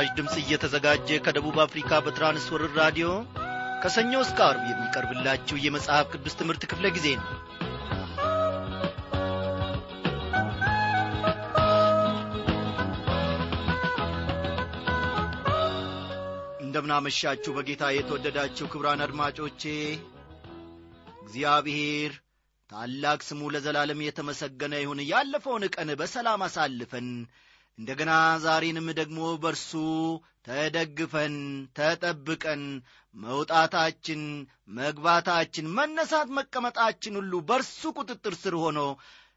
ምስራች ድምፅ እየተዘጋጀ ከደቡብ አፍሪካ በትራንስወርር ራዲዮ ከሰኞ እስከ አርብ የሚቀርብላችሁ የመጽሐፍ ቅዱስ ትምህርት ክፍለ ጊዜ ነው። እንደምናመሻችሁ በጌታ የተወደዳችሁ ክብራን አድማጮቼ እግዚአብሔር ታላቅ ስሙ ለዘላለም የተመሰገነ ይሁን። ያለፈውን ቀን በሰላም አሳልፈን እንደገና ዛሬንም ደግሞ በርሱ ተደግፈን ተጠብቀን መውጣታችን መግባታችን መነሳት መቀመጣችን ሁሉ በርሱ ቁጥጥር ስር ሆኖ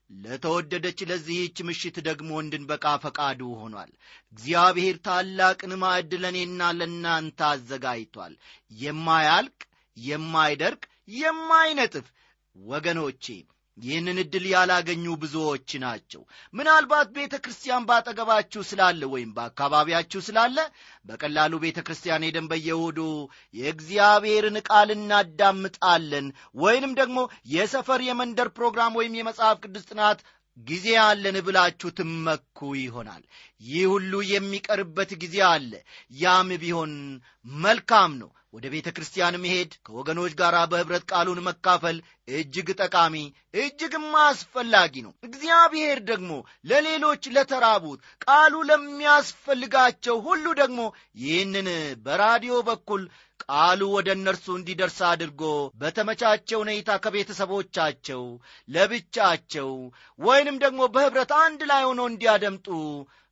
ለተወደደች ለዚህች ምሽት ደግሞ እንድንበቃ ፈቃዱ ሆኗል። እግዚአብሔር ታላቅን ማዕድ ለእኔና ለእናንተ አዘጋጅቷል። የማያልቅ የማይደርቅ የማይነጥፍ ወገኖቼ ይህንን ዕድል ያላገኙ ብዙዎች ናቸው። ምናልባት ቤተ ክርስቲያን ባጠገባችሁ ስላለ ወይም በአካባቢያችሁ ስላለ በቀላሉ ቤተ ክርስቲያን ሄደን በየሁዱ የእግዚአብሔርን ቃል እናዳምጣለን ወይንም ደግሞ የሰፈር የመንደር ፕሮግራም ወይም የመጽሐፍ ቅዱስ ጥናት ጊዜ አለን ብላችሁ ትመኩ ይሆናል። ይህ ሁሉ የሚቀርበት ጊዜ አለ። ያም ቢሆን መልካም ነው። ወደ ቤተ ክርስቲያን መሄድ ከወገኖች ጋር በኅብረት ቃሉን መካፈል እጅግ ጠቃሚ እጅግም አስፈላጊ ነው። እግዚአብሔር ደግሞ ለሌሎች ለተራቡት ቃሉ ለሚያስፈልጋቸው ሁሉ ደግሞ ይህንን በራዲዮ በኩል ቃሉ ወደ እነርሱ እንዲደርስ አድርጎ በተመቻቸ ሁኔታ ከቤተሰቦቻቸው ለብቻቸው ወይንም ደግሞ በኅብረት አንድ ላይ ሆኖ እንዲያደምጡ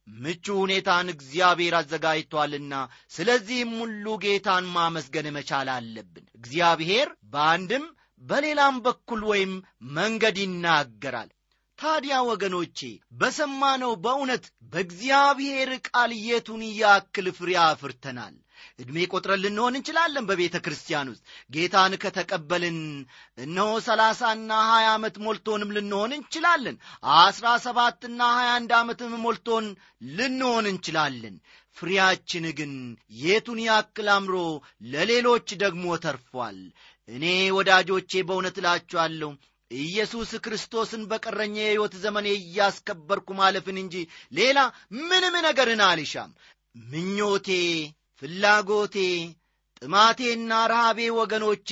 ምቹ ሁኔታን እግዚአብሔር አዘጋጅቷልና ስለዚህም ሁሉ ጌታን ማመስገን መቻል አለብን። እግዚአብሔር በአንድም በሌላም በኩል ወይም መንገድ ይናገራል። ታዲያ ወገኖቼ በሰማነው በእውነት በእግዚአብሔር ቃል የቱን ያክል ፍሬ አፍርተናል ዕድሜ ቆጥረን ልንሆን እንችላለን በቤተ ክርስቲያን ውስጥ። ጌታን ከተቀበልን እነሆ ሰላሳና ሀያ ዓመት ሞልቶንም ልንሆን እንችላለን። አስራ ሰባትና ሀያ አንድ ዓመትም ሞልቶን ልንሆን እንችላለን። ፍሬያችን ግን የቱን ያክል አምሮ ለሌሎች ደግሞ ተርፏል? እኔ ወዳጆቼ በእውነት እላችኋለሁ ኢየሱስ ክርስቶስን በቀረኘ የሕይወት ዘመኔ እያስከበርኩ ማለፍን እንጂ ሌላ ምንም ነገርን አልሻም። ምኞቴ ፍላጎቴ ጥማቴና ረሃቤ ወገኖቼ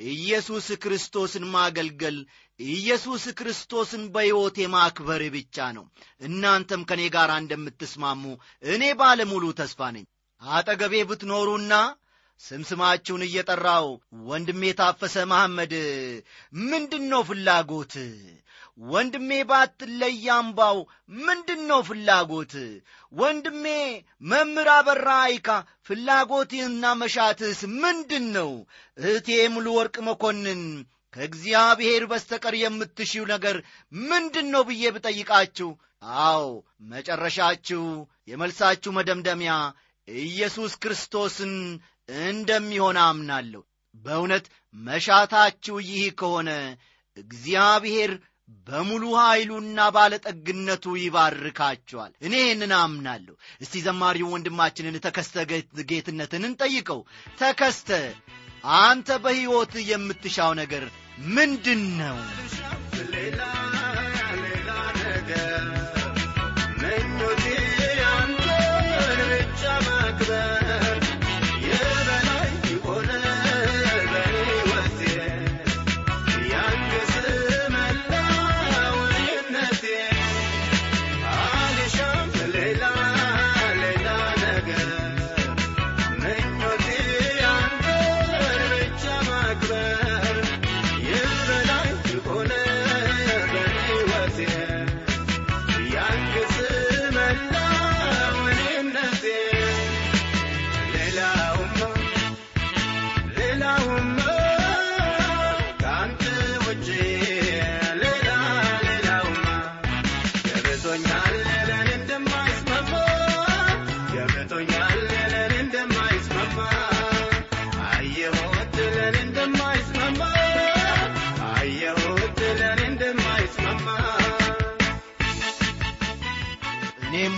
ኢየሱስ ክርስቶስን ማገልገል ኢየሱስ ክርስቶስን በሕይወቴ ማክበር ብቻ ነው። እናንተም ከእኔ ጋር እንደምትስማሙ እኔ ባለሙሉ ተስፋ ነኝ። አጠገቤ ብትኖሩና ስምስማችሁን እየጠራው ወንድሜ ታፈሰ መሐመድ ምንድን ነው ፍላጎት ወንድሜ ባትለይ አምባው ምንድን ነው ፍላጎት? ወንድሜ መምህር አበራ አይካ ፍላጎትህና መሻትህስ ምንድን ነው እህቴ ሙሉ ወርቅ መኮንን ከእግዚአብሔር በስተቀር የምትሺው ነገር ምንድን ነው ብዬ ብጠይቃችሁ አዎ መጨረሻችሁ የመልሳችሁ መደምደሚያ ኢየሱስ ክርስቶስን እንደሚሆን አምናለሁ። በእውነት መሻታችሁ ይህ ከሆነ እግዚአብሔር በሙሉ ኃይሉና ባለጠግነቱ ይባርካቸዋል። እኔ ይህንን አምናለሁ። እስቲ ዘማሪው ወንድማችንን ተከስተ ጌትነትን እንጠይቀው። ተከስተ አንተ በሕይወት የምትሻው ነገር ምንድን ነው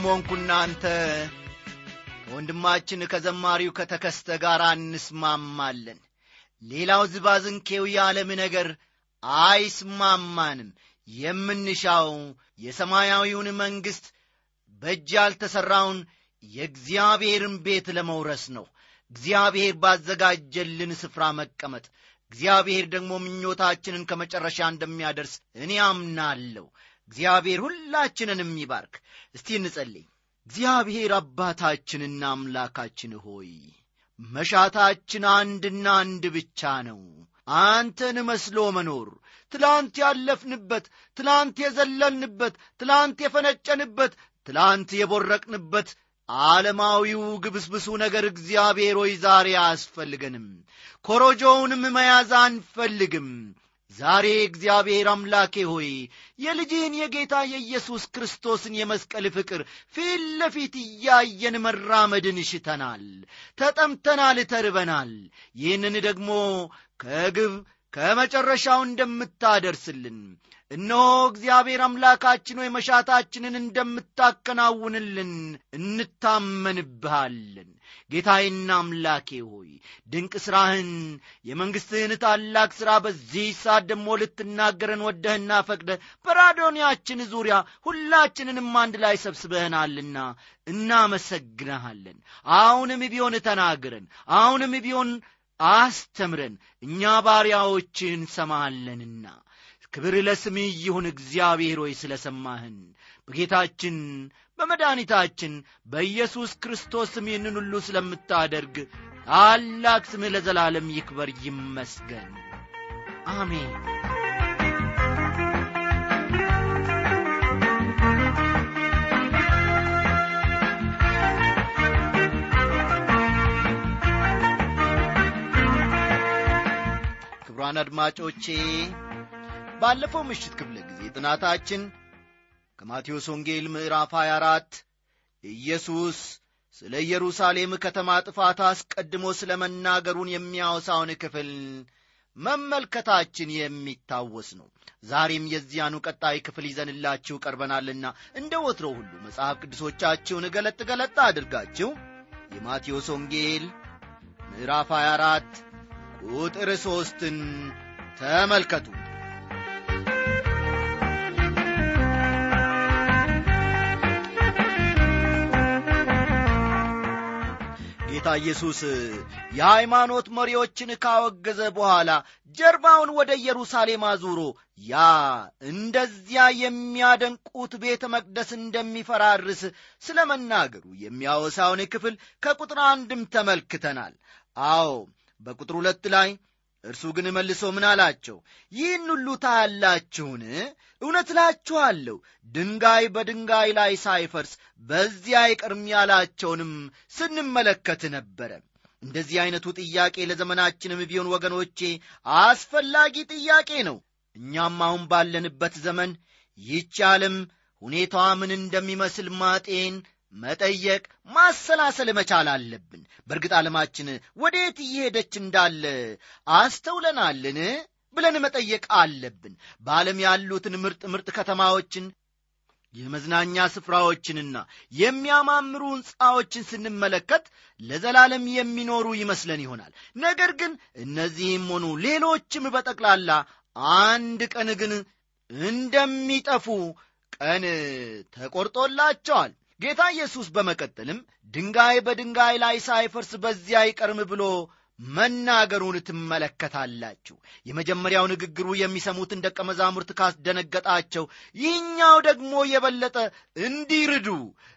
እኔም ሆንኩ እናንተ ከወንድማችን ከዘማሪው ከተከስተ ጋር እንስማማለን። ሌላው ዝባዝንኬው የዓለም ነገር አይስማማንም። የምንሻው የሰማያዊውን መንግሥት በእጅ ያልተሠራውን የእግዚአብሔርን ቤት ለመውረስ ነው። እግዚአብሔር ባዘጋጀልን ስፍራ መቀመጥ እግዚአብሔር ደግሞ ምኞታችንን ከመጨረሻ እንደሚያደርስ እኔ አምናለሁ እግዚአብሔር ሁላችንንም ይባርክ። እስቲ እንጸልይ። እግዚአብሔር አባታችንና አምላካችን ሆይ መሻታችን አንድና አንድ ብቻ ነው። አንተን መስሎ መኖር ትላንት ያለፍንበት ትላንት የዘለልንበት ትላንት የፈነጨንበት ትላንት የቦረቅንበት ዓለማዊው ግብስብሱ ነገር እግዚአብሔር ሆይ ዛሬ አያስፈልገንም። ኮሮጆውንም መያዝ አንፈልግም ዛሬ እግዚአብሔር አምላኬ ሆይ የልጅህን የጌታ የኢየሱስ ክርስቶስን የመስቀል ፍቅር ፊት ለፊት እያየን መራመድን ሽተናል ተጠምተናል ተርበናል። ይህንን ደግሞ ከግብ ከመጨረሻው እንደምታደርስልን እነሆ እግዚአብሔር አምላካችን ሆይ መሻታችንን እንደምታከናውንልን እንታመንብሃለን። ጌታዬና አምላኬ ሆይ ድንቅ ሥራህን የመንግሥትህን ታላቅ ሥራ በዚህ ሰዓት ደግሞ ልትናገረን ወደህና ፈቅደ በራዶንያችን ዙሪያ ሁላችንንም አንድ ላይ ሰብስበህናልና እናመሰግንሃለን። አሁንም ቢሆን ተናግረን አሁንም ቢሆን አስተምረን እኛ ባሪያዎችህ እንሰማሃለንና። ክብር ለስምህ ይሁን እግዚአብሔር ሆይ ስለ ሰማህን በጌታችን በመድኃኒታችን በኢየሱስ ክርስቶስ ስም ይህንን ሁሉ ስለምታደርግ ታላቅ ስምህ ለዘላለም ይክበር ይመስገን። አሜን ክቡራን አድማጮቼ ባለፈው ምሽት ክፍለ ጊዜ ጥናታችን ከማቴዎስ ወንጌል ምዕራፍ 24 ኢየሱስ ስለ ኢየሩሳሌም ከተማ ጥፋት አስቀድሞ ስለ መናገሩን የሚያወሳውን ክፍል መመልከታችን የሚታወስ ነው። ዛሬም የዚያኑ ቀጣይ ክፍል ይዘንላችሁ ቀርበናልና እንደ ወትሮ ሁሉ መጽሐፍ ቅዱሶቻችሁን ገለጥ ገለጥ አድርጋችሁ የማቴዎስ ወንጌል ምዕራፍ 24 ቁጥር ሦስትን ተመልከቱ። ጌታ ኢየሱስ የሃይማኖት መሪዎችን ካወገዘ በኋላ ጀርባውን ወደ ኢየሩሳሌም አዙሮ ያ እንደዚያ የሚያደንቁት ቤተ መቅደስ እንደሚፈራርስ ስለ መናገሩ የሚያወሳውን ክፍል ከቁጥር አንድም ተመልክተናል። አዎ በቁጥር ሁለት ላይ እርሱ ግን መልሶ ምን አላቸው? ይህን ሁሉ ታያላችሁን? እውነት እላችኋለሁ ድንጋይ በድንጋይ ላይ ሳይፈርስ በዚያ አይቀርም ያላቸውንም ስንመለከት ነበረ። እንደዚህ ዐይነቱ ጥያቄ ለዘመናችንም ቢሆን ወገኖቼ አስፈላጊ ጥያቄ ነው። እኛም አሁን ባለንበት ዘመን ይህች ዓለም ሁኔታዋ ምን እንደሚመስል ማጤን መጠየቅ ማሰላሰል መቻል አለብን። በእርግጥ ዓለማችን ወዴት እየሄደች እንዳለ አስተውለናልን ብለን መጠየቅ አለብን። በዓለም ያሉትን ምርጥ ምርጥ ከተማዎችን የመዝናኛ ስፍራዎችንና የሚያማምሩ ሕንፃዎችን ስንመለከት ለዘላለም የሚኖሩ ይመስለን ይሆናል። ነገር ግን እነዚህም ሆኑ ሌሎችም በጠቅላላ አንድ ቀን ግን እንደሚጠፉ ቀን ተቆርጦላቸዋል ጌታ ኢየሱስ በመቀጠልም ድንጋይ በድንጋይ ላይ ሳይፈርስ በዚያ አይቀርም ብሎ መናገሩን ትመለከታላችሁ። የመጀመሪያው ንግግሩ የሚሰሙትን ደቀ መዛሙርት ካስደነገጣቸው ይህኛው ደግሞ የበለጠ እንዲርዱ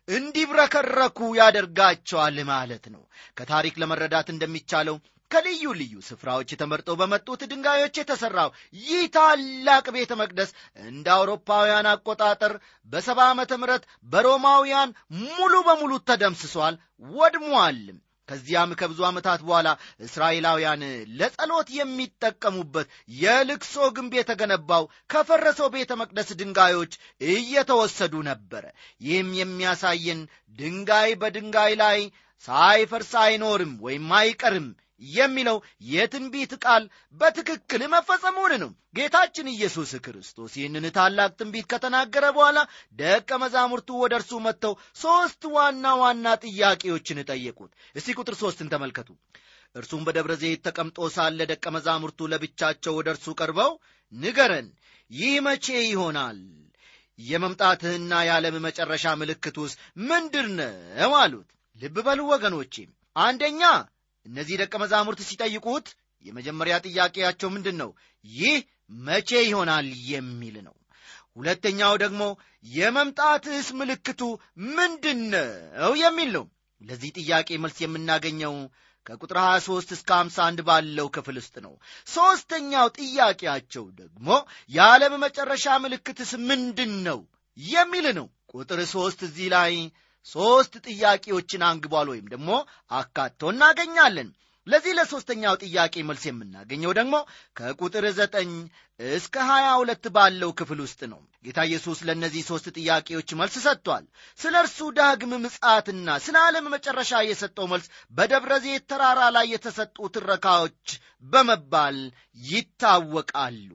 እንዲብረከረኩ ያደርጋቸዋል ማለት ነው። ከታሪክ ለመረዳት እንደሚቻለው ከልዩ ልዩ ስፍራዎች ተመርጠው በመጡት ድንጋዮች የተሠራው ይህ ታላቅ ቤተ መቅደስ እንደ አውሮፓውያን አቆጣጠር በሰባ ዓመተ ምሕረት በሮማውያን ሙሉ በሙሉ ተደምስሷል ወድሟልም ከዚያም ከብዙ ዓመታት በኋላ እስራኤላውያን ለጸሎት የሚጠቀሙበት የልክሶ ግንብ የተገነባው ከፈረሰው ቤተ መቅደስ ድንጋዮች እየተወሰዱ ነበረ ይህም የሚያሳየን ድንጋይ በድንጋይ ላይ ሳይፈርስ አይኖርም ወይም አይቀርም የሚለው የትንቢት ቃል በትክክል መፈጸሙን ነው። ጌታችን ኢየሱስ ክርስቶስ ይህንን ታላቅ ትንቢት ከተናገረ በኋላ ደቀ መዛሙርቱ ወደ እርሱ መጥተው ሦስት ዋና ዋና ጥያቄዎችን ጠየቁት። እስቲ ቁጥር ሦስትን ተመልከቱ። እርሱም በደብረ ዘይት ተቀምጦ ሳለ ደቀ መዛሙርቱ ለብቻቸው ወደ እርሱ ቀርበው ንገረን ይህ መቼ ይሆናል? የመምጣትህና የዓለም መጨረሻ ምልክቱስ ምንድር ነው አሉት። ልብ በሉ ወገኖቼ አንደኛ እነዚህ ደቀ መዛሙርት ሲጠይቁት የመጀመሪያ ጥያቄያቸው ምንድን ነው ይህ መቼ ይሆናል የሚል ነው። ሁለተኛው ደግሞ የመምጣትህስ ምልክቱ ምንድን ነው የሚል ነው። ለዚህ ጥያቄ መልስ የምናገኘው ከቁጥር 23 እስከ 51 ባለው ክፍል ውስጥ ነው። ሦስተኛው ጥያቄያቸው ደግሞ የዓለም መጨረሻ ምልክትስ ምንድን ነው የሚል ነው። ቁጥር ሦስት እዚህ ላይ ሦስት ጥያቄዎችን አንግቧል ወይም ደግሞ አካቶ እናገኛለን ለዚህ ለሦስተኛው ጥያቄ መልስ የምናገኘው ደግሞ ከቁጥር ዘጠኝ እስከ ሀያ ሁለት ባለው ክፍል ውስጥ ነው። ጌታ ኢየሱስ ለእነዚህ ሦስት ጥያቄዎች መልስ ሰጥቷል። ስለ እርሱ ዳግም ምጽአትና ስለ ዓለም መጨረሻ የሰጠው መልስ በደብረ ዘይት ተራራ ላይ የተሰጡ ትረካዎች በመባል ይታወቃሉ።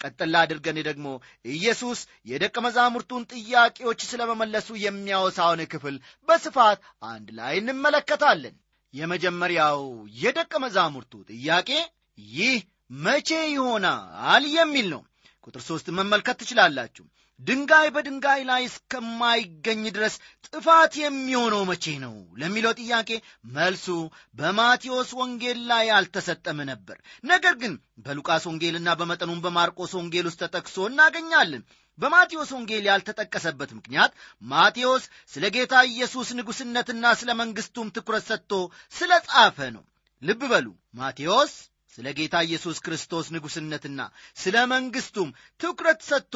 ቀጠላ አድርገን ደግሞ ኢየሱስ የደቀ መዛሙርቱን ጥያቄዎች ስለ መመለሱ የሚያወሳውን ክፍል በስፋት አንድ ላይ እንመለከታለን የመጀመሪያው የደቀ መዛሙርቱ ጥያቄ ይህ መቼ ይሆናል የሚል ነው። ቁጥር ሦስት መመልከት ትችላላችሁ ድንጋይ በድንጋይ ላይ እስከማይገኝ ድረስ ጥፋት የሚሆነው መቼ ነው ለሚለው ጥያቄ መልሱ በማቴዎስ ወንጌል ላይ አልተሰጠም ነበር። ነገር ግን በሉቃስ ወንጌልና በመጠኑም በማርቆስ ወንጌል ውስጥ ተጠቅሶ እናገኛለን። በማቴዎስ ወንጌል ያልተጠቀሰበት ምክንያት ማቴዎስ ስለ ጌታ ኢየሱስ ንጉሥነትና ስለ መንግሥቱም ትኩረት ሰጥቶ ስለ ጻፈ ነው። ልብ በሉ ማቴዎስ ስለ ጌታ ኢየሱስ ክርስቶስ ንጉሥነትና ስለ መንግሥቱም ትኩረት ሰጥቶ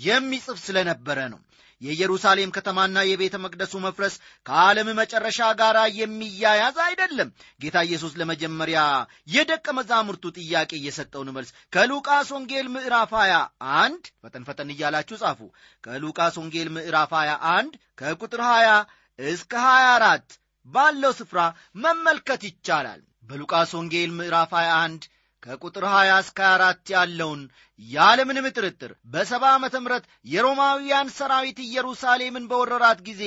የሚጽፍ ስለ ነበረ ነው። የኢየሩሳሌም ከተማና የቤተ መቅደሱ መፍረስ ከዓለም መጨረሻ ጋር የሚያያዝ አይደለም። ጌታ ኢየሱስ ለመጀመሪያ የደቀ መዛሙርቱ ጥያቄ የሰጠውን መልስ ከሉቃስ ወንጌል ምዕራፍ 21 ፈጠን ፈጠን እያላችሁ ጻፉ። ከሉቃስ ወንጌል ምዕራፍ 21 ከቁጥር 20 እስከ 24 ባለው ስፍራ መመልከት ይቻላል። በሉቃስ ወንጌል ምዕራፍ 21 ከቁጥር 20 እስከ 24 ያለውን ያለምንም ጥርጥር በሰባ ዓመተ ምሕረት የሮማውያን ሰራዊት ኢየሩሳሌምን በወረራት ጊዜ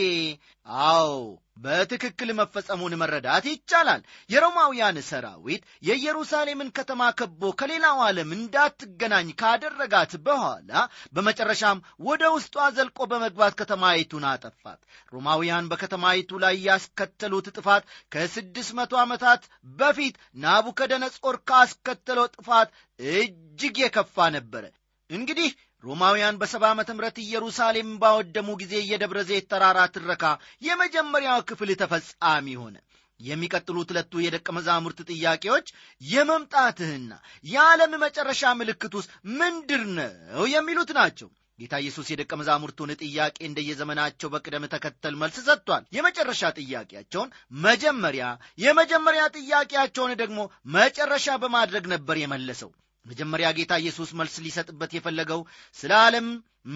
አዎ በትክክል መፈጸሙን መረዳት ይቻላል። የሮማውያን ሰራዊት የኢየሩሳሌምን ከተማ ከቦ ከሌላው ዓለም እንዳትገናኝ ካደረጋት በኋላ በመጨረሻም ወደ ውስጧ ዘልቆ በመግባት ከተማይቱን አጠፋት። ሮማውያን በከተማይቱ ላይ ያስከተሉት ጥፋት ከስድስት መቶ ዓመታት በፊት ናቡከደነጾር ካስከተለው ጥፋት እጅግ የከፋ ነበረ። እንግዲህ ሮማውያን በሰባ ዓመተ ምሕረት ኢየሩሳሌም ባወደሙ ጊዜ የደብረ ዘይት ተራራ ትረካ የመጀመሪያው ክፍል ተፈጻሚ ሆነ። የሚቀጥሉት ሁለቱ የደቀ መዛሙርት ጥያቄዎች የመምጣትህና የዓለም መጨረሻ ምልክት ውስጥ ምንድር ነው የሚሉት ናቸው። ጌታ ኢየሱስ የደቀ መዛሙርቱን ጥያቄ እንደየዘመናቸው በቅደም ተከተል መልስ ሰጥቷል። የመጨረሻ ጥያቄያቸውን መጀመሪያ የመጀመሪያ ጥያቄያቸውን ደግሞ መጨረሻ በማድረግ ነበር የመለሰው መጀመሪያ ጌታ ኢየሱስ መልስ ሊሰጥበት የፈለገው ስለ ዓለም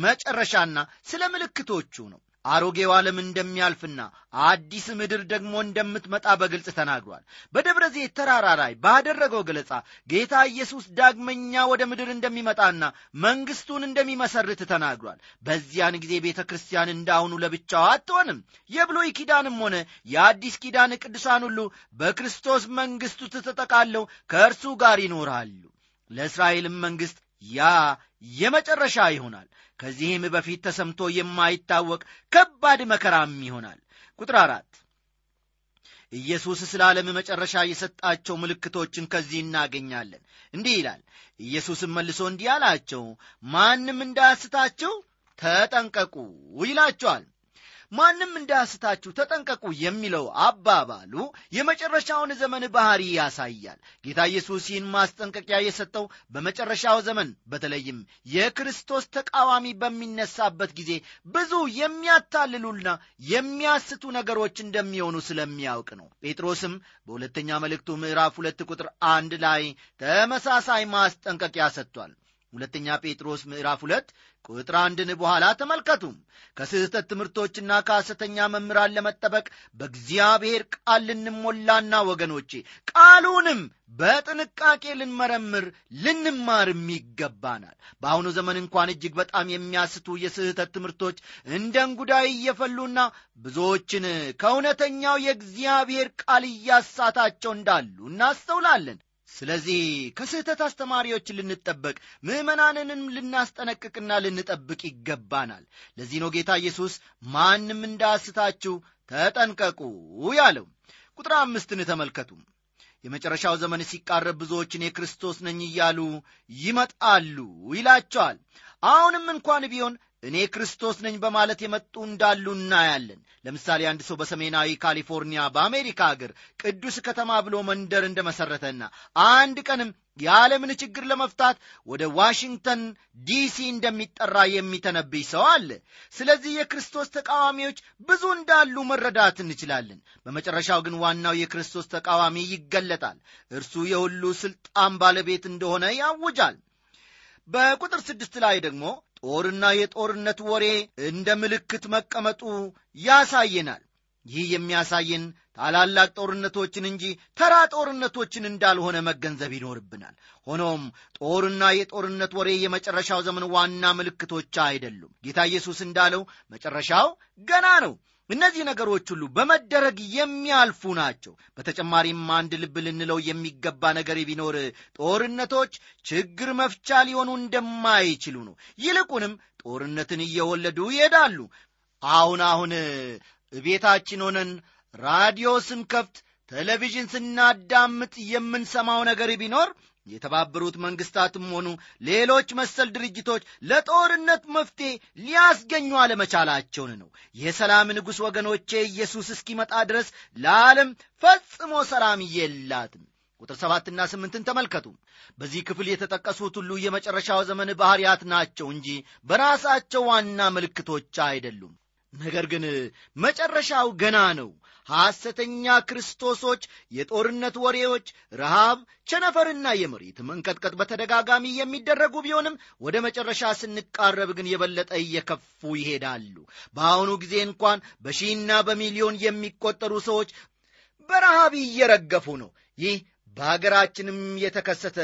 መጨረሻና ስለ ምልክቶቹ ነው። አሮጌው ዓለም እንደሚያልፍና አዲስ ምድር ደግሞ እንደምትመጣ በግልጽ ተናግሯል። በደብረ ዘይት ተራራ ላይ ባደረገው ገለጻ ጌታ ኢየሱስ ዳግመኛ ወደ ምድር እንደሚመጣና መንግሥቱን እንደሚመሰርት ተናግሯል። በዚያን ጊዜ ቤተ ክርስቲያን እንዳሁኑ ለብቻዋ አትሆንም። የብሎይ ኪዳንም ሆነ የአዲስ ኪዳን ቅዱሳን ሁሉ በክርስቶስ መንግሥቱ ተጠቃለው ከእርሱ ጋር ይኖራሉ ለእስራኤልም መንግሥት ያ የመጨረሻ ይሆናል። ከዚህም በፊት ተሰምቶ የማይታወቅ ከባድ መከራም ይሆናል። ቁጥር አራት ኢየሱስ ስለ ዓለም መጨረሻ የሰጣቸው ምልክቶችን ከዚህ እናገኛለን። እንዲህ ይላል ኢየሱስም መልሶ እንዲህ አላቸው ማንም እንዳያስታችሁ ተጠንቀቁ ይላቸዋል ማንም እንዳያስታችሁ ተጠንቀቁ የሚለው አባባሉ የመጨረሻውን ዘመን ባህሪ ያሳያል። ጌታ ኢየሱስ ይህን ማስጠንቀቂያ የሰጠው በመጨረሻው ዘመን በተለይም የክርስቶስ ተቃዋሚ በሚነሳበት ጊዜ ብዙ የሚያታልሉና የሚያስቱ ነገሮች እንደሚሆኑ ስለሚያውቅ ነው። ጴጥሮስም በሁለተኛ መልእክቱ ምዕራፍ ሁለት ቁጥር አንድ ላይ ተመሳሳይ ማስጠንቀቂያ ሰጥቷል ሁለተኛ ጴጥሮስ ምዕራፍ ሁለት ቁጥር አንድን በኋላ ተመልከቱም። ከስህተት ትምህርቶችና ከሐሰተኛ መምህራን ለመጠበቅ በእግዚአብሔር ቃል ልንሞላና ወገኖቼ ቃሉንም በጥንቃቄ ልንመረምር ልንማርም ይገባናል። በአሁኑ ዘመን እንኳን እጅግ በጣም የሚያስቱ የስህተት ትምህርቶች እንደ እንጉዳይ እየፈሉና ብዙዎችን ከእውነተኛው የእግዚአብሔር ቃል እያሳታቸው እንዳሉ እናስተውላለን ስለዚህ ከስህተት አስተማሪዎች ልንጠበቅ ምዕመናንንም ልናስጠነቅቅና ልንጠብቅ ይገባናል። ለዚህ ነው ጌታ ኢየሱስ ማንም እንዳስታችሁ ተጠንቀቁ ያለው። ቁጥር አምስትን ተመልከቱ። የመጨረሻው ዘመን ሲቃረብ ብዙዎች እኔ ክርስቶስ ነኝ እያሉ ይመጣሉ ይላቸዋል። አሁንም እንኳን ቢሆን እኔ ክርስቶስ ነኝ በማለት የመጡ እንዳሉ እናያለን። ለምሳሌ አንድ ሰው በሰሜናዊ ካሊፎርኒያ በአሜሪካ አገር ቅዱስ ከተማ ብሎ መንደር እንደመሠረተና አንድ ቀንም የዓለምን ችግር ለመፍታት ወደ ዋሽንግተን ዲሲ እንደሚጠራ የሚተነብይ ሰው አለ። ስለዚህ የክርስቶስ ተቃዋሚዎች ብዙ እንዳሉ መረዳት እንችላለን። በመጨረሻው ግን ዋናው የክርስቶስ ተቃዋሚ ይገለጣል። እርሱ የሁሉ ሥልጣን ባለቤት እንደሆነ ያውጃል። በቁጥር ስድስት ላይ ደግሞ ጦርና የጦርነት ወሬ እንደ ምልክት መቀመጡ ያሳየናል። ይህ የሚያሳየን ታላላቅ ጦርነቶችን እንጂ ተራ ጦርነቶችን እንዳልሆነ መገንዘብ ይኖርብናል። ሆኖም ጦርና የጦርነት ወሬ የመጨረሻው ዘመን ዋና ምልክቶች አይደሉም። ጌታ ኢየሱስ እንዳለው መጨረሻው ገና ነው እነዚህ ነገሮች ሁሉ በመደረግ የሚያልፉ ናቸው። በተጨማሪም አንድ ልብ ልንለው የሚገባ ነገር ቢኖር ጦርነቶች ችግር መፍቻ ሊሆኑ እንደማይችሉ ነው። ይልቁንም ጦርነትን እየወለዱ ይሄዳሉ። አሁን አሁን ቤታችን ሆነን ራዲዮ ስንከፍት ቴሌቪዥን ስናዳምጥ የምንሰማው ነገር ቢኖር የተባበሩት መንግስታትም ሆኑ ሌሎች መሰል ድርጅቶች ለጦርነት መፍትሄ ሊያስገኙ አለመቻላቸውን ነው። የሰላም ንጉሥ ወገኖቼ ኢየሱስ እስኪመጣ ድረስ ለዓለም ፈጽሞ ሰላም የላትም። ቁጥር ሰባትና ስምንትን ተመልከቱ። በዚህ ክፍል የተጠቀሱት ሁሉ የመጨረሻው ዘመን ባሕርያት ናቸው እንጂ በራሳቸው ዋና ምልክቶች አይደሉም ነገር ግን መጨረሻው ገና ነው። ሐሰተኛ ክርስቶሶች የጦርነት ወሬዎች ረሃብ ቸነፈርና የመሬት መንቀጥቀጥ በተደጋጋሚ የሚደረጉ ቢሆንም ወደ መጨረሻ ስንቃረብ ግን የበለጠ እየከፉ ይሄዳሉ። በአሁኑ ጊዜ እንኳን በሺና በሚሊዮን የሚቆጠሩ ሰዎች በረሃብ እየረገፉ ነው። ይህ በሀገራችንም የተከሰተ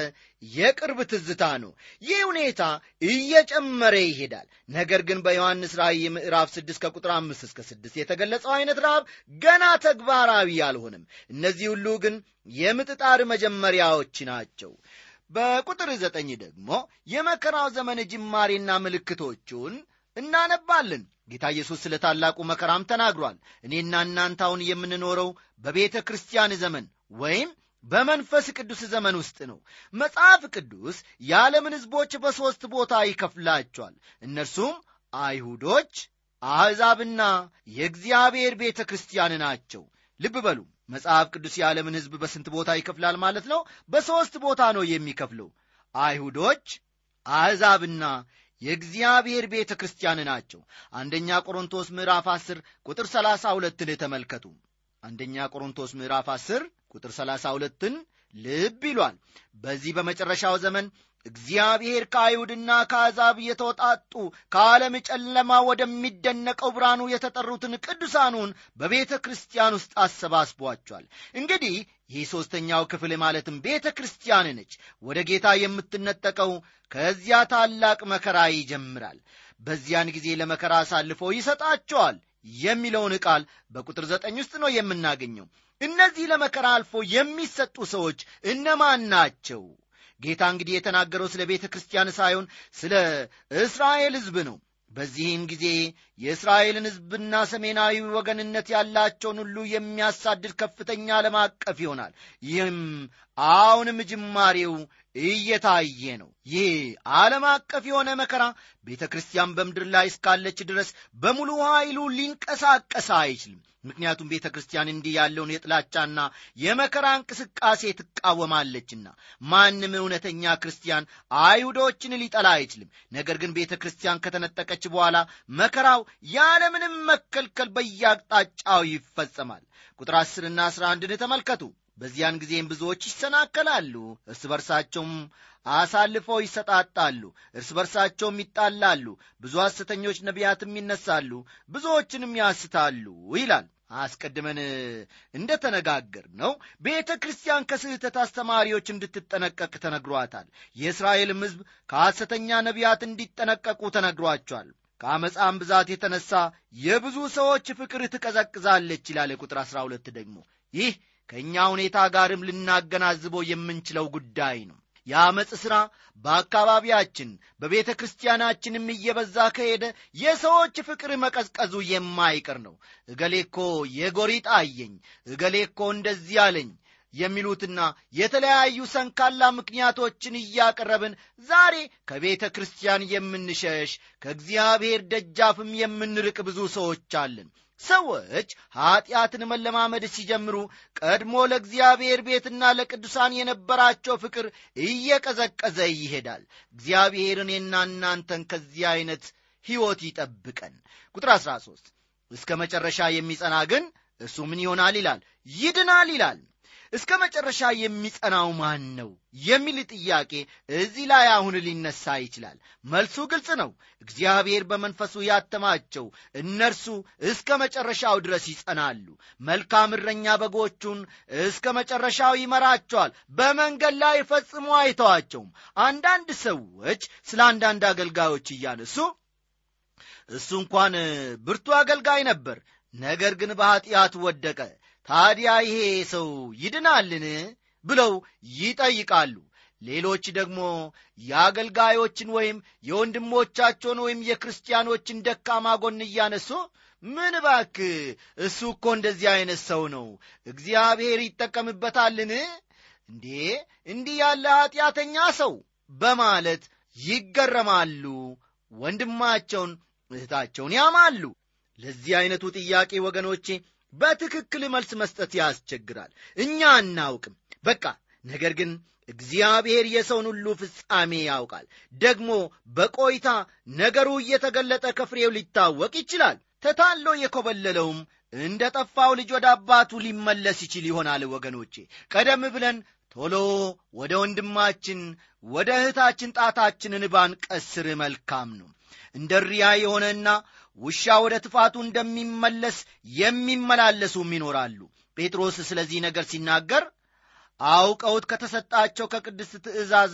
የቅርብ ትዝታ ነው። ይህ ሁኔታ እየጨመረ ይሄዳል። ነገር ግን በዮሐንስ ራእይ ምዕራፍ 6 ከቁጥር 5 እስከ 6 የተገለጸው አይነት ረሃብ ገና ተግባራዊ አልሆንም እነዚህ ሁሉ ግን የምጥጣር መጀመሪያዎች ናቸው። በቁጥር ዘጠኝ ደግሞ የመከራው ዘመን ጅማሬና ምልክቶቹን እናነባለን። ጌታ ኢየሱስ ስለ ታላቁ መከራም ተናግሯል። እኔና እናንተ አሁን የምንኖረው በቤተ ክርስቲያን ዘመን ወይም በመንፈስ ቅዱስ ዘመን ውስጥ ነው። መጽሐፍ ቅዱስ የዓለምን ሕዝቦች በሦስት ቦታ ይከፍላቸዋል። እነርሱም አይሁዶች አሕዛብና የእግዚአብሔር ቤተ ክርስቲያን ናቸው። ልብ በሉ መጽሐፍ ቅዱስ የዓለምን ሕዝብ በስንት ቦታ ይከፍላል ማለት ነው? በሦስት ቦታ ነው የሚከፍለው። አይሁዶች አሕዛብና የእግዚአብሔር ቤተ ክርስቲያን ናቸው። አንደኛ ቆሮንቶስ ምዕራፍ 10 ቁጥር 32ን ተመልከቱ። አንደኛ ቆሮንቶስ ምዕራፍ 10 ቁጥር 32ን ልብ ይሏል። በዚህ በመጨረሻው ዘመን እግዚአብሔር ከአይሁድና ከአሕዛብ የተወጣጡ ከዓለም ጨለማ ወደሚደነቀው ብርሃኑ የተጠሩትን ቅዱሳኑን በቤተ ክርስቲያን ውስጥ አሰባስቧቸዋል። እንግዲህ ይህ ሦስተኛው ክፍል ማለትም ቤተ ክርስቲያን ነች። ወደ ጌታ የምትነጠቀው ከዚያ ታላቅ መከራ ይጀምራል። በዚያን ጊዜ ለመከራ አሳልፎ ይሰጣቸዋል የሚለውን ቃል በቁጥር ዘጠኝ ውስጥ ነው የምናገኘው እነዚህ ለመከራ አልፎ የሚሰጡ ሰዎች እነማን ናቸው? ጌታ እንግዲህ የተናገረው ስለ ቤተ ክርስቲያን ሳይሆን ስለ እስራኤል ሕዝብ ነው። በዚህም ጊዜ የእስራኤልን ሕዝብና ሰሜናዊ ወገንነት ያላቸውን ሁሉ የሚያሳድድ ከፍተኛ ዓለም አቀፍ ይሆናል። ይህም አሁንም ጅማሬው እየታየ ነው። ይህ ዓለም አቀፍ የሆነ መከራ ቤተ ክርስቲያን በምድር ላይ እስካለች ድረስ በሙሉ ኃይሉ ሊንቀሳቀስ አይችልም ምክንያቱም ቤተ ክርስቲያን እንዲህ ያለውን የጥላቻና የመከራ እንቅስቃሴ ትቃወማለችና። ማንም እውነተኛ ክርስቲያን አይሁዶችን ሊጠላ አይችልም። ነገር ግን ቤተ ክርስቲያን ከተነጠቀች በኋላ መከራው ያለምንም መከልከል በየአቅጣጫው ይፈጸማል። ቁጥር አስርና አስራ አንድን ተመልከቱ። በዚያን ጊዜም ብዙዎች ይሰናከላሉ። እርስ በርሳቸውም አሳልፈው ይሰጣጣሉ እርስ በርሳቸውም ይጣላሉ ብዙ ሐሰተኞች ነቢያትም ይነሳሉ ብዙዎችንም ያስታሉ ይላል። አስቀድመን እንደ ተነጋገር ነው ቤተ ክርስቲያን ከስህተት አስተማሪዎች እንድትጠነቀቅ ተነግሯታል። የእስራኤልም ሕዝብ ከሐሰተኛ ነቢያት እንዲጠነቀቁ ተነግሯቸዋል። ከአመፃም ብዛት የተነሳ የብዙ ሰዎች ፍቅር ትቀዘቅዛለች ይላል ቁጥር 12 ደግሞ። ይህ ከእኛ ሁኔታ ጋርም ልናገናዝበው የምንችለው ጉዳይ ነው የአመፅ ሥራ በአካባቢያችን በቤተ ክርስቲያናችንም እየበዛ ከሄደ የሰዎች ፍቅር መቀዝቀዙ የማይቀር ነው። እገሌኮ የጎሪጥ አየኝ እገሌኮ እንደዚህ አለኝ የሚሉትና የተለያዩ ሰንካላ ምክንያቶችን እያቀረብን ዛሬ ከቤተ ክርስቲያን የምንሸሽ ከእግዚአብሔር ደጃፍም የምንርቅ ብዙ ሰዎች አለን ሰዎች ኀጢአትን መለማመድ ሲጀምሩ ቀድሞ ለእግዚአብሔር ቤትና ለቅዱሳን የነበራቸው ፍቅር እየቀዘቀዘ ይሄዳል። እግዚአብሔር እኔና እናንተን ከዚህ ዐይነት ሕይወት ይጠብቀን። ቁጥር 13 እስከ መጨረሻ የሚጸና ግን እርሱ ምን ይሆናል ይላል? ይድናል ይላል እስከ መጨረሻ የሚጸናው ማን ነው የሚል ጥያቄ እዚህ ላይ አሁን ሊነሳ ይችላል። መልሱ ግልጽ ነው። እግዚአብሔር በመንፈሱ ያተማቸው እነርሱ እስከ መጨረሻው ድረስ ይጸናሉ። መልካም እረኛ በጎቹን እስከ መጨረሻው ይመራቸዋል። በመንገድ ላይ ፈጽሞ አይተዋቸውም። አንዳንድ ሰዎች ስለ አንዳንድ አገልጋዮች እያነሱ እሱ እንኳን ብርቱ አገልጋይ ነበር ነገር ግን በኀጢአት ወደቀ ታዲያ ይሄ ሰው ይድናልን? ብለው ይጠይቃሉ። ሌሎች ደግሞ የአገልጋዮችን ወይም የወንድሞቻቸውን ወይም የክርስቲያኖችን ደካማ ጎን እያነሱ ምን ባክ እሱ እኮ እንደዚህ አይነት ሰው ነው እግዚአብሔር ይጠቀምበታልን? እንዴ እንዲህ ያለ ኀጢአተኛ ሰው በማለት ይገረማሉ። ወንድማቸውን እህታቸውን ያማሉ። ለዚህ ዐይነቱ ጥያቄ ወገኖቼ በትክክል መልስ መስጠት ያስቸግራል። እኛ አናውቅም። በቃ ነገር ግን እግዚአብሔር የሰውን ሁሉ ፍጻሜ ያውቃል። ደግሞ በቆይታ ነገሩ እየተገለጠ ከፍሬው ሊታወቅ ይችላል። ተታሎ የኮበለለውም እንደ ጠፋው ልጅ ወደ አባቱ ሊመለስ ይችል ይሆናል። ወገኖቼ ቀደም ብለን ቶሎ ወደ ወንድማችን ወደ እህታችን ጣታችንን ባንቀስር መልካም ነው። እንደ ሪያ የሆነና ውሻ ወደ ትፋቱ እንደሚመለስ የሚመላለሱም ይኖራሉ። ጴጥሮስ ስለዚህ ነገር ሲናገር አውቀውት ከተሰጣቸው ከቅድስት ትእዛዝ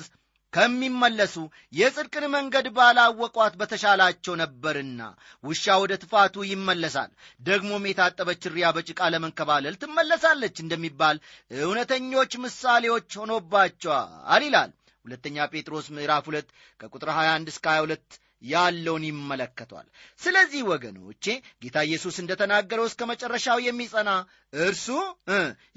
ከሚመለሱ የጽድቅን መንገድ ባላወቋት በተሻላቸው ነበርና ውሻ ወደ ትፋቱ ይመለሳል። ደግሞም የታጠበች ሪያ በጭቃ ለመንከባለል ትመለሳለች እንደሚባል እውነተኞች ምሳሌዎች ሆኖባቸዋል ይላል። ሁለተኛ ጴጥሮስ ምዕራፍ 2 ከቁጥር 21 እስከ 22 ያለውን ይመለከቷል። ስለዚህ ወገኖቼ ጌታ ኢየሱስ እንደተናገረው እስከ መጨረሻው የሚጸና እርሱ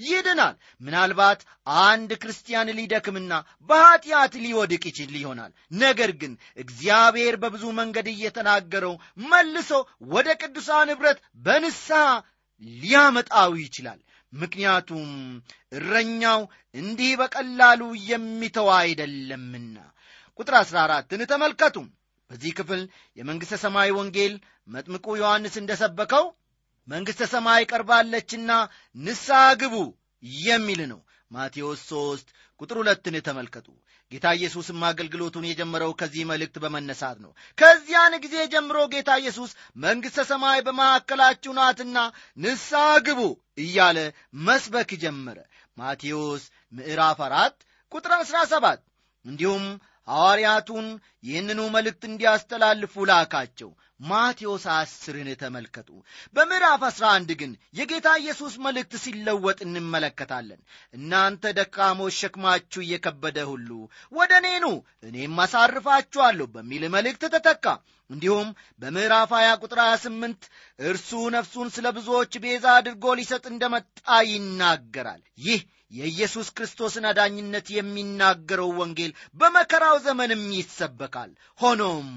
ይድናል። ምናልባት አንድ ክርስቲያን ሊደክምና በኀጢአት ሊወድቅ ይችል ይሆናል። ነገር ግን እግዚአብሔር በብዙ መንገድ እየተናገረው መልሶ ወደ ቅዱሳን ኅብረት በንስሐ ሊያመጣው ይችላል። ምክንያቱም እረኛው እንዲህ በቀላሉ የሚተው አይደለምና። ቁጥር አሥራ አራትን ተመልከቱም በዚህ ክፍል የመንግሥተ ሰማይ ወንጌል መጥምቁ ዮሐንስ እንደ ሰበከው መንግሥተ ሰማይ ቀርባለችና ንስሐ ግቡ የሚል ነው። ማቴዎስ 3 ቁጥር ሁለትን ተመልከቱ። ጌታ ኢየሱስም አገልግሎቱን የጀመረው ከዚህ መልእክት በመነሳት ነው። ከዚያን ጊዜ ጀምሮ ጌታ ኢየሱስ መንግሥተ ሰማይ በማዕከላችሁ ናትና ንስሐ ግቡ እያለ መስበክ ጀመረ። ማቴዎስ ምዕራፍ አራት ቁጥር አሥራ ሰባት እንዲሁም ሐዋርያቱን ይህንኑ መልእክት እንዲያስተላልፉ ላካቸው። ማቴዎስ አስርን ተመልከቱ። በምዕራፍ አሥራ አንድ ግን የጌታ ኢየሱስ መልእክት ሲለወጥ እንመለከታለን። እናንተ ደካሞች ሸክማችሁ እየከበደ ሁሉ ወደ እኔኑ እኔም አሳርፋችኋለሁ በሚል መልእክት ተተካ። እንዲሁም በምዕራፍ 20 ቁጥር 28 እርሱ ነፍሱን ስለ ብዙዎች ቤዛ አድርጎ ሊሰጥ እንደመጣ ይናገራል። ይህ የኢየሱስ ክርስቶስን አዳኝነት የሚናገረው ወንጌል በመከራው ዘመንም ይሰበካል። ሆኖም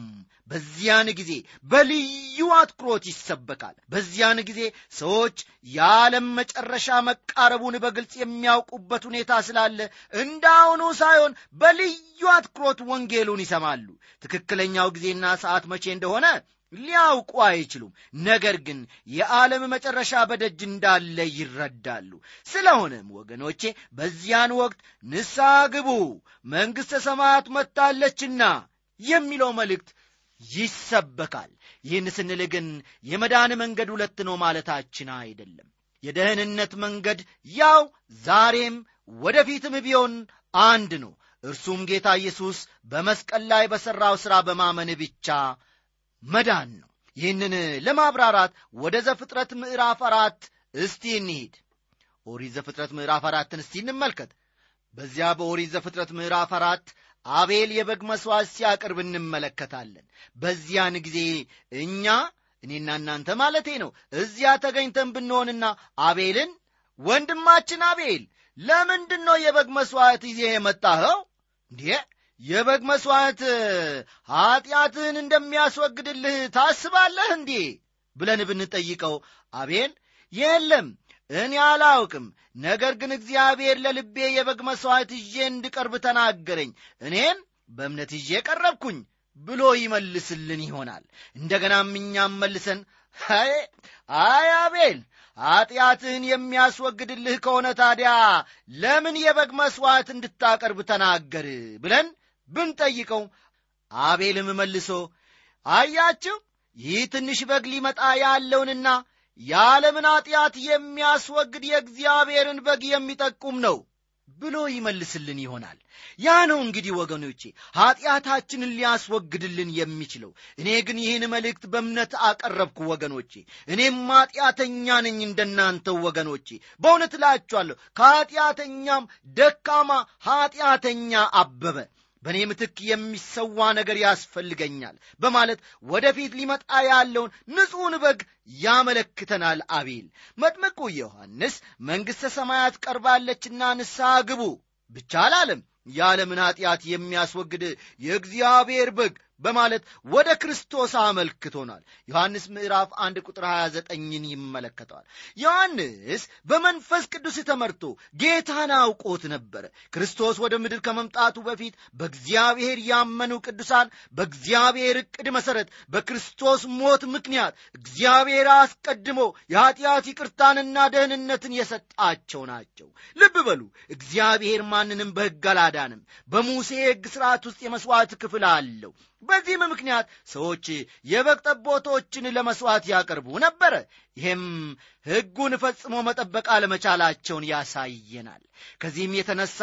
በዚያን ጊዜ በልዩ አትኩሮት ይሰበካል። በዚያን ጊዜ ሰዎች የዓለም መጨረሻ መቃረቡን በግልጽ የሚያውቁበት ሁኔታ ስላለ እንዳሁኑ ሳይሆን በልዩ አትኩሮት ወንጌሉን ይሰማሉ። ትክክለኛው ጊዜና ሰዓት መቼ እንደሆነ ሊያውቁ አይችሉም። ነገር ግን የዓለም መጨረሻ በደጅ እንዳለ ይረዳሉ። ስለሆነም ወገኖቼ በዚያን ወቅት ንስሐ ግቡ መንግሥተ ሰማያት መጥታለችና የሚለው መልእክት ይሰበካል። ይህን ስንል ግን የመዳን መንገድ ሁለት ነው ማለታችን አይደለም። የደህንነት መንገድ ያው ዛሬም ወደፊትም ቢሆን አንድ ነው። እርሱም ጌታ ኢየሱስ በመስቀል ላይ በሠራው ሥራ በማመን ብቻ መዳን ነው። ይህንን ለማብራራት ወደ ዘፍጥረት ምዕራፍ አራት እስቲ እንሂድ። ኦሪት ዘፍጥረት ምዕራፍ አራትን እስቲ እንመልከት። በዚያ በኦሪት ዘፍጥረት ምዕራፍ አራት አቤል የበግ መሥዋዕት ሲያቀርብ እንመለከታለን። በዚያን ጊዜ እኛ እኔና እናንተ ማለቴ ነው እዚያ ተገኝተን ብንሆንና አቤልን ወንድማችን አቤል ለምንድን ነው የበግ መሥዋዕት ይዜ የመጣኸው? እንዲህ የበግ መሥዋዕት ኀጢአትህን እንደሚያስወግድልህ ታስባለህ እንዴ? ብለን ብንጠይቀው አቤል የለም እኔ አላውቅም። ነገር ግን እግዚአብሔር ለልቤ የበግ መሥዋዕት ይዤ እንድቀርብ ተናገረኝ። እኔም በእምነት ይዤ ቀረብኩኝ ብሎ ይመልስልን ይሆናል። እንደገናም እኛም መልሰን አይ አቤል ኀጢአትህን የሚያስወግድልህ ከሆነ ታዲያ ለምን የበግ መሥዋዕት እንድታቀርብ ተናገር ብለን ብንጠይቀው አቤልም መልሶ አያችሁ ይህ ትንሽ በግ ሊመጣ ያለውንና የዓለምን ኀጢአት የሚያስወግድ የእግዚአብሔርን በግ የሚጠቁም ነው ብሎ ይመልስልን ይሆናል። ያ ነው እንግዲህ ወገኖቼ ኀጢአታችንን ሊያስወግድልን የሚችለው። እኔ ግን ይህን መልእክት በእምነት አቀረብኩ ወገኖቼ። እኔም ኀጢአተኛ ነኝ እንደናንተው ወገኖቼ። በእውነት እላችኋለሁ ከኀጢአተኛም ደካማ ኀጢአተኛ አበበ በእኔ ምትክ የሚሰዋ ነገር ያስፈልገኛል በማለት ወደፊት ሊመጣ ያለውን ንጹሕን በግ ያመለክተናል። አቤል መጥምቁ ዮሐንስ መንግሥተ ሰማያት ቀርባለችና ንስሐ ግቡ ብቻ አላለም። የዓለምን ኀጢአት የሚያስወግድ የእግዚአብሔር በግ በማለት ወደ ክርስቶስ አመልክቶናል። ዮሐንስ ምዕራፍ 1 ቁጥር 29ን ይመለከተዋል። ዮሐንስ በመንፈስ ቅዱስ ተመርቶ ጌታን አውቆት ነበረ። ክርስቶስ ወደ ምድር ከመምጣቱ በፊት በእግዚአብሔር ያመኑ ቅዱሳን በእግዚአብሔር ዕቅድ መሠረት በክርስቶስ ሞት ምክንያት እግዚአብሔር አስቀድሞ የኀጢአት ይቅርታንና ደህንነትን የሰጣቸው ናቸው። ልብ በሉ እግዚአብሔር ማንንም በሕግ አላዳንም። በሙሴ ሕግ ሥርዓት ውስጥ የመሥዋዕት ክፍል አለው በዚህም ምክንያት ሰዎች የበግ ጠቦቶችን ለመሥዋዕት ያቀርቡ ነበረ ይህም ሕጉን ፈጽሞ መጠበቅ አለመቻላቸውን ያሳየናል። ከዚህም የተነሳ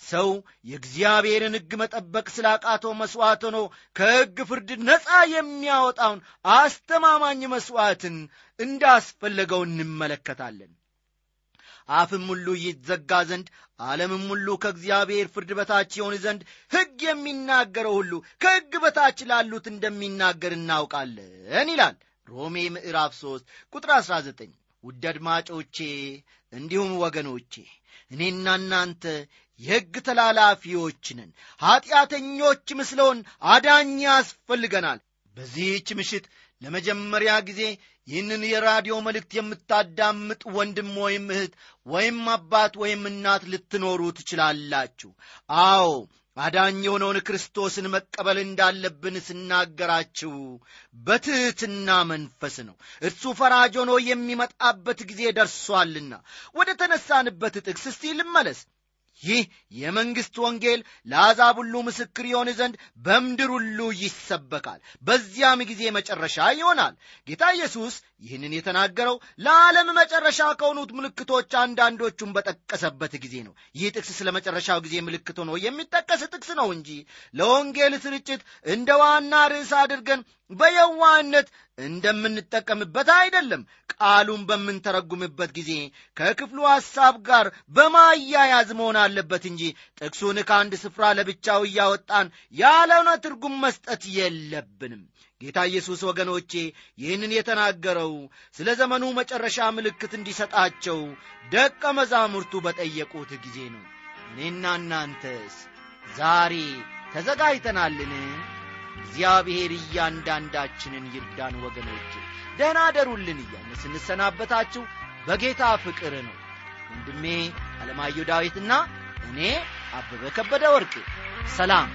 ሰው የእግዚአብሔርን ሕግ መጠበቅ ስላቃተው መሥዋዕት ሆኖ ከሕግ ፍርድ ነፃ የሚያወጣውን አስተማማኝ መሥዋዕትን እንዳስፈለገው እንመለከታለን አፍም ሁሉ ይዘጋ ዘንድ ዓለምም ሁሉ ከእግዚአብሔር ፍርድ በታች የሆን ዘንድ ሕግ የሚናገረው ሁሉ ከሕግ በታች ላሉት እንደሚናገር እናውቃለን ይላል ሮሜ ምዕራፍ 3 ቁጥር 19 ውድ አድማጮቼ እንዲሁም ወገኖቼ እኔና እናንተ የሕግ ተላላፊዎች ነን። ኀጢአተኞች ምስለውን አዳኝ ያስፈልገናል። በዚህች ምሽት ለመጀመሪያ ጊዜ ይህንን የራዲዮ መልእክት የምታዳምጥ ወንድም ወይም እህት ወይም አባት ወይም እናት ልትኖሩ ትችላላችሁ። አዎ አዳኝ የሆነውን ክርስቶስን መቀበል እንዳለብን ስናገራችሁ በትሕትና መንፈስ ነው። እርሱ ፈራጅ ሆኖ የሚመጣበት ጊዜ ደርሷልና። ወደ ተነሳንበት ጥቅስ እስቲ ልመለስ ይህ የመንግሥት ወንጌል ለአሕዛብ ሁሉ ምስክር የሆን ዘንድ በምድር ሁሉ ይሰበካል። በዚያም ጊዜ መጨረሻ ይሆናል። ጌታ ኢየሱስ ይህንን የተናገረው ለዓለም መጨረሻ ከሆኑት ምልክቶች አንዳንዶቹን በጠቀሰበት ጊዜ ነው። ይህ ጥቅስ ስለ መጨረሻው ጊዜ ምልክት ሆኖ የሚጠቀስ ጥቅስ ነው እንጂ ለወንጌል ስርጭት እንደ ዋና ርዕስ አድርገን በየዋህነት እንደምንጠቀምበት አይደለም። ቃሉን በምንተረጉምበት ጊዜ ከክፍሉ ሐሳብ ጋር በማያያዝ መሆን አለበት እንጂ ጥቅሱን ከአንድ ስፍራ ለብቻው እያወጣን ያለውነ ትርጉም መስጠት የለብንም ጌታ ኢየሱስ ወገኖቼ ይህንን የተናገረው ስለ ዘመኑ መጨረሻ ምልክት እንዲሰጣቸው ደቀ መዛሙርቱ በጠየቁት ጊዜ ነው። እኔና እናንተስ ዛሬ ተዘጋጅተናልን? እግዚአብሔር እያንዳንዳችንን ይርዳን ወገኖች ደህና አደሩልን እያለ ስንሰናበታችሁ በጌታ ፍቅር ነው። ወንድሜ አለማየሁ ዳዊትና እኔ አበበ ከበደ ወርቅ። ሰላም